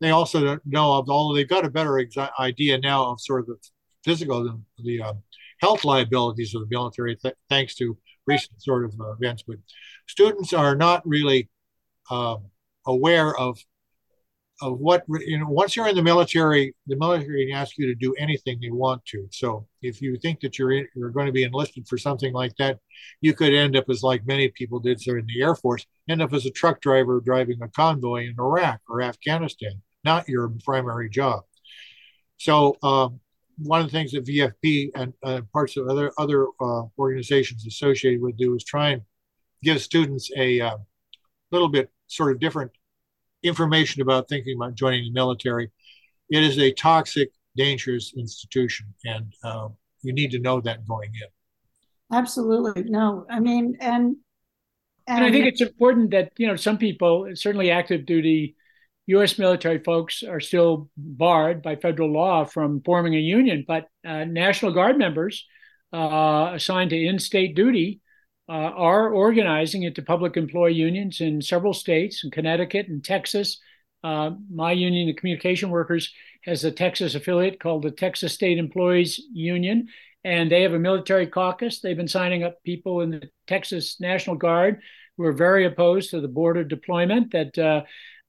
They also don't know of, although they've got a better idea now of sort of the physical, the, the um, health liabilities of the military, th- thanks to recent sort of uh, events. But students are not really um, aware of of what you know once you're in the military the military can ask you to do anything they want to. So if you think that you're in, you're going to be enlisted for something like that you could end up as like many people did so in the air force end up as a truck driver driving a convoy in iraq or afghanistan not your primary job. So um, one of the things that vfp and uh, parts of other other uh, organizations associated with do is try and give students a uh, little bit sort of different information about thinking about joining the military. It is a toxic, dangerous institution, and uh, you need to know that going in. Absolutely, no. I mean, and, and and I think it's important that you know some people, certainly active duty U.S. military folks, are still barred by federal law from forming a union, but uh, National Guard members uh, assigned to in-state duty uh, are organizing into public employee unions in several states, in Connecticut and Texas. Uh, my union, the communication workers, has a Texas affiliate called the Texas State Employees Union, and they have a military caucus. They've been signing up people in the Texas National Guard who are very opposed to the border deployment that uh,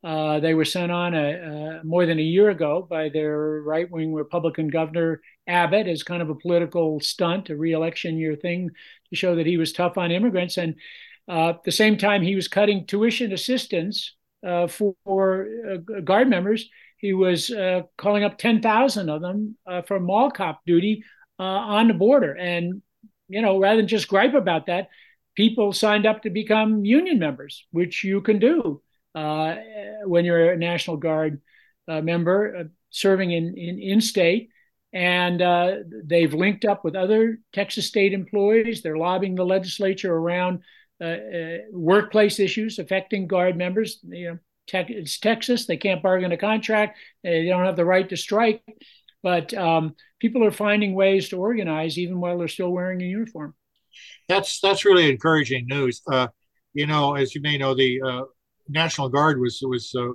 uh, they were sent on a, more than a year ago by their right wing Republican governor Abbott as kind of a political stunt, a reelection year thing to show that he was tough on immigrants. And uh, at the same time, he was cutting tuition assistance uh, for uh, guard members. He was uh, calling up 10,000 of them uh, for mall cop duty on the border. And, you know, rather than just gripe about that, people signed up to become union members, which you can do uh, when you're a National Guard uh, member uh, serving in, in, in state. And uh, they've linked up with other Texas state employees. They're lobbying the legislature around workplace issues affecting Guard members. You know, te- it's Texas. They can't bargain a contract. They don't have the right to strike. But um, people are finding ways to organize even while they're still wearing a uniform. That's that's really encouraging news. Uh, you know, as you may know, the uh, National Guard was was uh,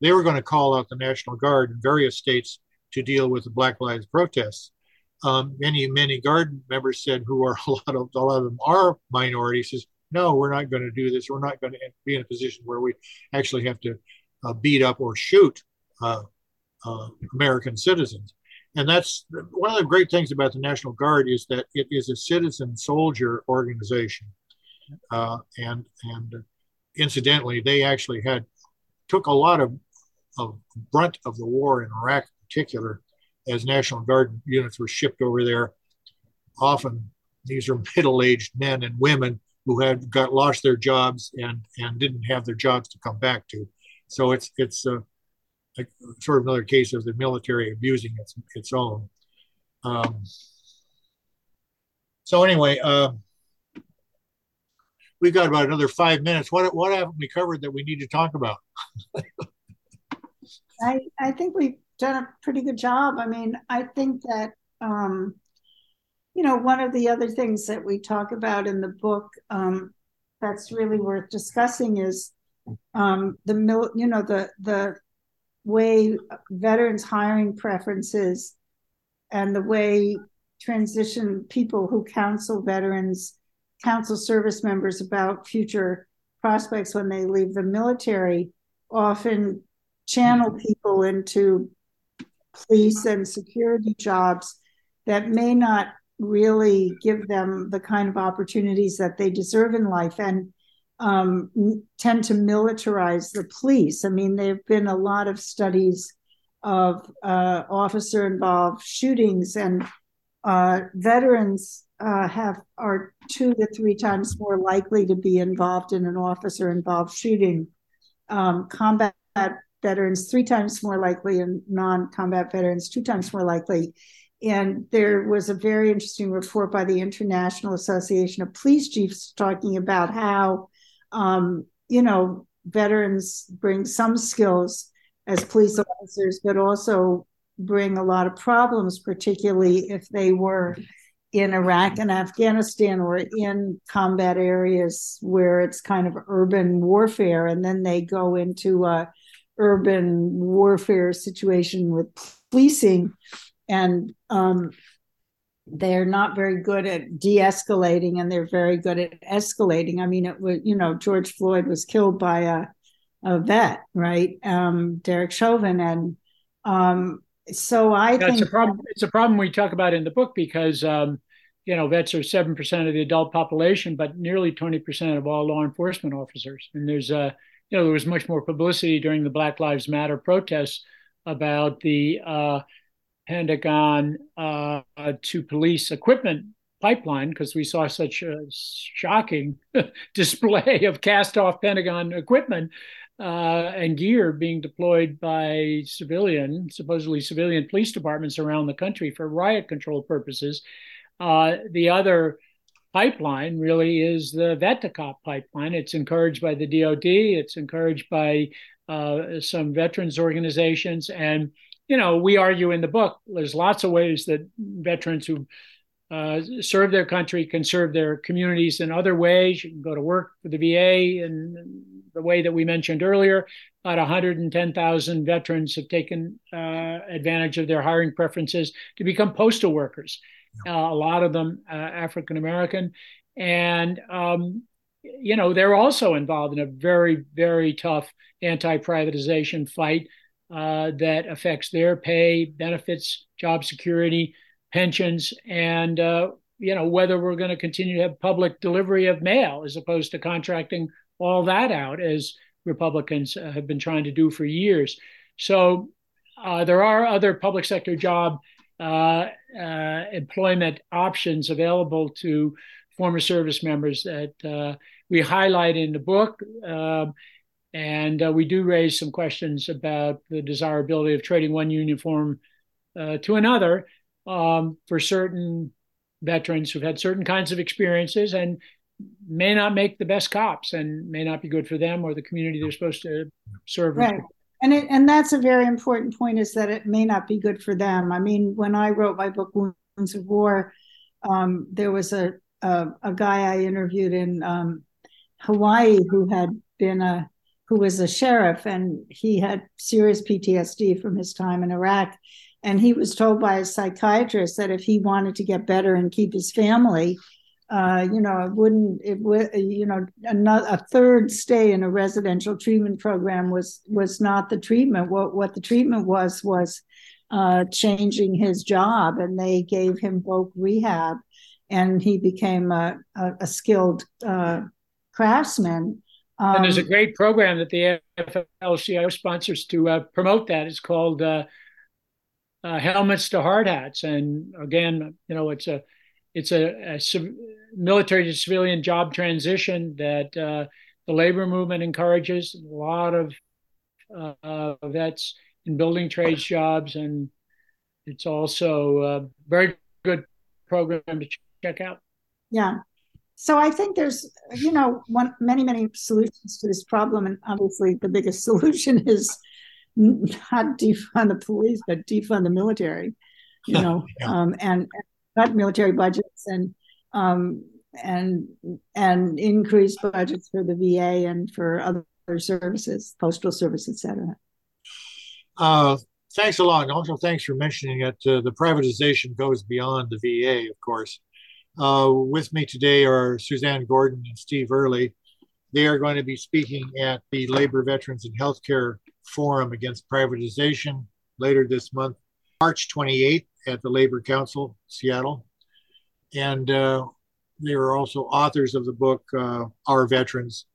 they were going to call out the National Guard in various states to deal with the Black Lives protests. Um, many many Guard members said, who are a lot of a lot of them are minorities, says no, we're not going to do this. We're not going to be in a position where we actually have to uh, beat up or shoot uh, uh, American citizens. And that's one of the great things about the National Guard is that it is a citizen soldier organization, uh, and and incidentally, they actually had took a lot of, of brunt of the war in Iraq, in particular, as National Guard units were shipped over there. Often, these are middle-aged men and women who had got lost their jobs and and didn't have their jobs to come back to. So it's it's a, a sort of another case of the military abusing its its own. Um, so anyway, uh, we've got about another five minutes. What what haven't we covered that we need to talk about? I I think we've done a pretty good job. I mean, I think that um, you know one of the other things that we talk about in the book um, that's really worth discussing is um, the mil- you know the the way veterans hiring preferences and the way transition people who counsel veterans, counsel service members about future prospects when they leave the military, often channel people into police and security jobs that may not really give them the kind of opportunities that they deserve in life and um, tend to militarize the police. I mean, there have been a lot of studies of uh, officer involved shootings, and uh, veterans uh, have are two to three times more likely to be involved in an officer involved shooting. Um, combat veterans three times more likely, and non combat veterans two times more likely. And there was a very interesting report by the International Association of Police Chiefs talking about how, um, you know, veterans bring some skills as police officers, but also bring a lot of problems, particularly if they were in Iraq and Afghanistan or in combat areas where it's kind of urban warfare. And then they go into a urban warfare situation with policing and um, they're not very good at de-escalating and they're very good at escalating i mean it was you know george floyd was killed by a, a vet right um, derek chauvin and um, so i think it's a problem it's a problem we talk about in the book because um, you know vets are 7% of the adult population but nearly 20% of all law enforcement officers. And there's a you know there was much more publicity during the black lives matter protests about the uh, Pentagon uh, to police equipment pipeline because we saw such a shocking display of cast off Pentagon equipment uh, and gear being deployed by civilian, supposedly civilian police departments around the country for riot control purposes. Uh, the other pipeline really is the VET-to-COP pipeline. It's encouraged by the DoD, it's encouraged by uh, some veterans organizations, and you know, we argue in the book, there's lots of ways that veterans who uh, serve their country can serve their communities in other ways. You can go to work for the VA in the way that we mentioned earlier. About 110,000 veterans have taken uh, advantage of their hiring preferences to become postal workers. Uh, a lot of them uh, African American, and um, you know they're also involved in a very very tough anti-privatization fight uh, that affects their pay, benefits, job security, pensions, and uh, you know whether we're going to continue to have public delivery of mail as opposed to contracting all that out as Republicans uh, have been trying to do for years. So uh, there are other public sector job uh, uh, employment options available to former service members that we highlight in the book. Um, and uh, we do raise some questions about the desirability of trading one uniform uh, to another um, for certain veterans who've had certain kinds of experiences and may not make the best cops and may not be good for them or the community they're supposed to serve. Right. And it, and that's a very important point is that it may not be good for them. I mean, when I wrote my book Wounds of War, um, there was a, a, a guy I interviewed in um, Hawaii who had been a who was a sheriff and he had serious PTSD from his time in Iraq. And he was told by a psychiatrist that if he wanted to get better and keep his family, uh, you know, it wouldn't, it would, you know, another, a third stay in a residential treatment program was was not the treatment. What what the treatment was was uh, changing his job, and they gave him voc rehab, and he became a, a, a skilled uh, craftsman. Um, and there's a um, great program that the AFL-CIO sponsors to uh, promote that. It's called uh, uh, Helmets to Hard Hats, and again, you know, it's a it's a, a civ- military to civilian job transition that uh, the labor movement encourages. A lot of uh, vets in building trades jobs, and it's also a very good program to check out. Yeah, so I think there's, you know, one many many solutions to this problem, and obviously the biggest solution is not defund the police, but defund the military, you know, yeah. um, and, and cut military budgets and um, and and increase budgets for the VA and for other services, postal service, etc. Uh, thanks a lot. And also, thanks for mentioning it. Uh, the privatization goes beyond the VA, of course. Uh, with me today are Suzanne Gordon and Steve Early. They are going to be speaking at the Labor Veterans and Healthcare Forum Against Privatization later this month, March 28th at the Labor Council, Seattle. And uh, they are also authors of the book uh, Our Veterans